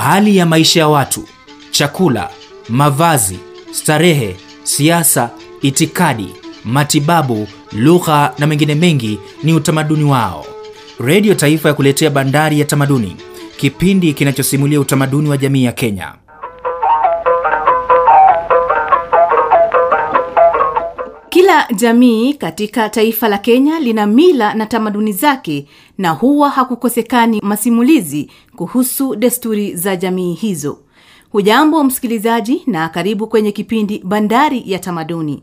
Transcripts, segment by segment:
hali ya maisha ya watu, chakula, mavazi, starehe, siasa, itikadi, matibabu, lugha na mengine mengi ni utamaduni wao. Redio Taifa ya kuletea Bandari ya Tamaduni, kipindi kinachosimulia utamaduni wa jamii ya Kenya. Kila jamii katika taifa la Kenya lina mila na tamaduni zake na huwa hakukosekani masimulizi kuhusu desturi za jamii hizo. Hujambo msikilizaji na karibu kwenye kipindi Bandari ya Tamaduni.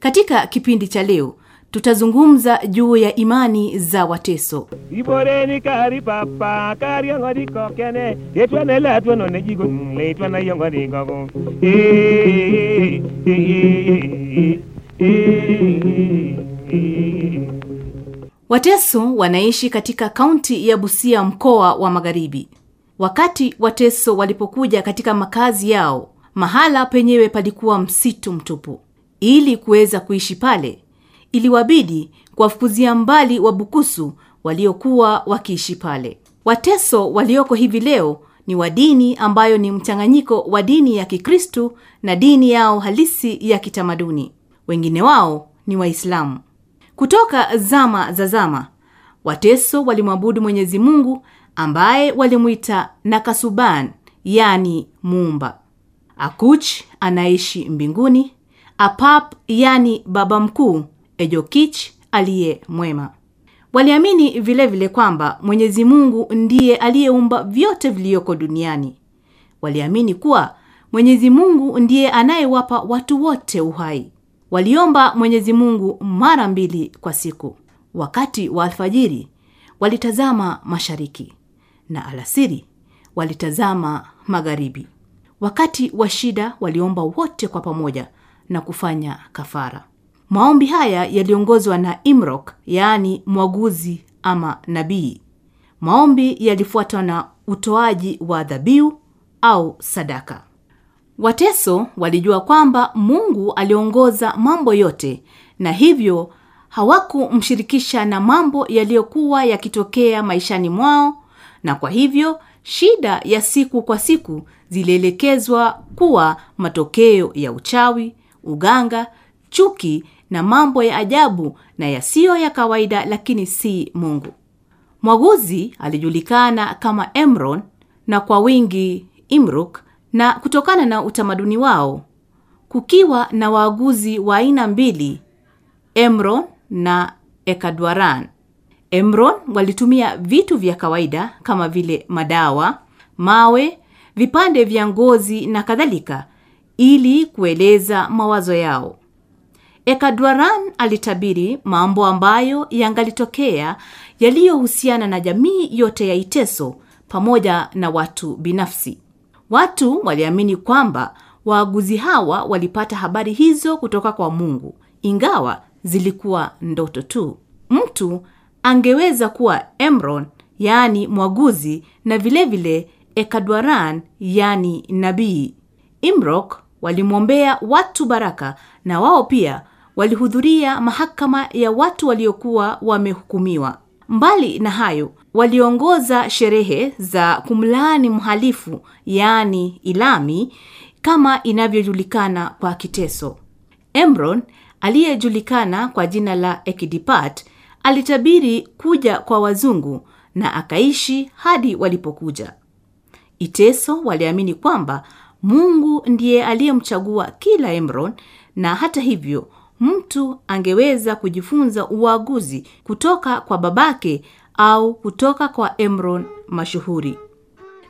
Katika kipindi cha leo tutazungumza juu ya imani za Wateso. Wateso wanaishi katika kaunti ya Busia, mkoa wa Magharibi. Wakati Wateso walipokuja katika makazi yao, mahala penyewe palikuwa msitu mtupu. Ili kuweza kuishi pale, iliwabidi kuwafukuzia mbali Wabukusu waliokuwa wakiishi pale. Wateso walioko hivi leo ni wa dini ambayo ni mchanganyiko wa dini ya Kikristu na dini yao halisi ya kitamaduni. Wengine wao ni Waislamu. Kutoka zama za zama, Wateso walimwabudu Mwenyezi Mungu ambaye walimwita Nakasuban, yani muumba. Akuch anaishi mbinguni, Apap yani baba mkuu, Ejokich aliye mwema. Waliamini vilevile vile kwamba Mwenyezi Mungu ndiye aliyeumba vyote viliyoko duniani. Waliamini kuwa Mwenyezi Mungu ndiye anayewapa watu wote uhai. Waliomba Mwenyezi Mungu mara mbili kwa siku. Wakati wa alfajiri walitazama mashariki na alasiri walitazama magharibi. Wakati wa shida waliomba wote kwa pamoja na kufanya kafara. Maombi haya yaliongozwa na Imrok, yaani mwaguzi ama nabii. Maombi yalifuatwa na utoaji wa dhabihu au sadaka. Wateso walijua kwamba Mungu aliongoza mambo yote na hivyo hawakumshirikisha na mambo yaliyokuwa yakitokea maishani mwao, na kwa hivyo shida ya siku kwa siku zilielekezwa kuwa matokeo ya uchawi, uganga, chuki na mambo ya ajabu na yasiyo ya kawaida, lakini si Mungu. Mwaguzi alijulikana kama Emron na kwa wingi Imruk, na kutokana na utamaduni wao kukiwa na waaguzi wa aina mbili, Emron na Ekadwaran. Emron walitumia vitu vya kawaida kama vile madawa, mawe, vipande vya ngozi na kadhalika ili kueleza mawazo yao. Ekadwaran alitabiri mambo ambayo yangalitokea yaliyohusiana na jamii yote ya Iteso pamoja na watu binafsi. Watu waliamini kwamba waaguzi hawa walipata habari hizo kutoka kwa Mungu, ingawa zilikuwa ndoto tu. Mtu angeweza kuwa Emron, yaani mwaguzi, na vilevile vile Ekadwaran, yaani nabii. Imrok walimwombea watu baraka, na wao pia walihudhuria mahakama ya watu waliokuwa wamehukumiwa. Mbali na hayo, waliongoza sherehe za kumlaani mhalifu, yaani ilami, kama inavyojulikana kwa Kiteso. Emron aliyejulikana kwa jina la Ekidipat alitabiri kuja kwa wazungu na akaishi hadi walipokuja. Iteso waliamini kwamba Mungu ndiye aliyemchagua kila Emron, na hata hivyo mtu angeweza kujifunza uaguzi kutoka kwa babake au kutoka kwa Emron mashuhuri.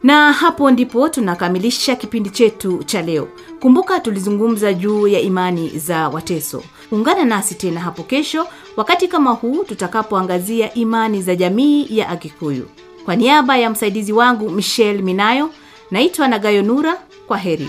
Na hapo ndipo tunakamilisha kipindi chetu cha leo. Kumbuka tulizungumza juu ya imani za Wateso. Ungana nasi tena hapo kesho wakati kama huu tutakapoangazia imani za jamii ya Akikuyu. Kwa niaba ya msaidizi wangu Michelle Minayo, naitwa Nagayo Nura. Kwa heri.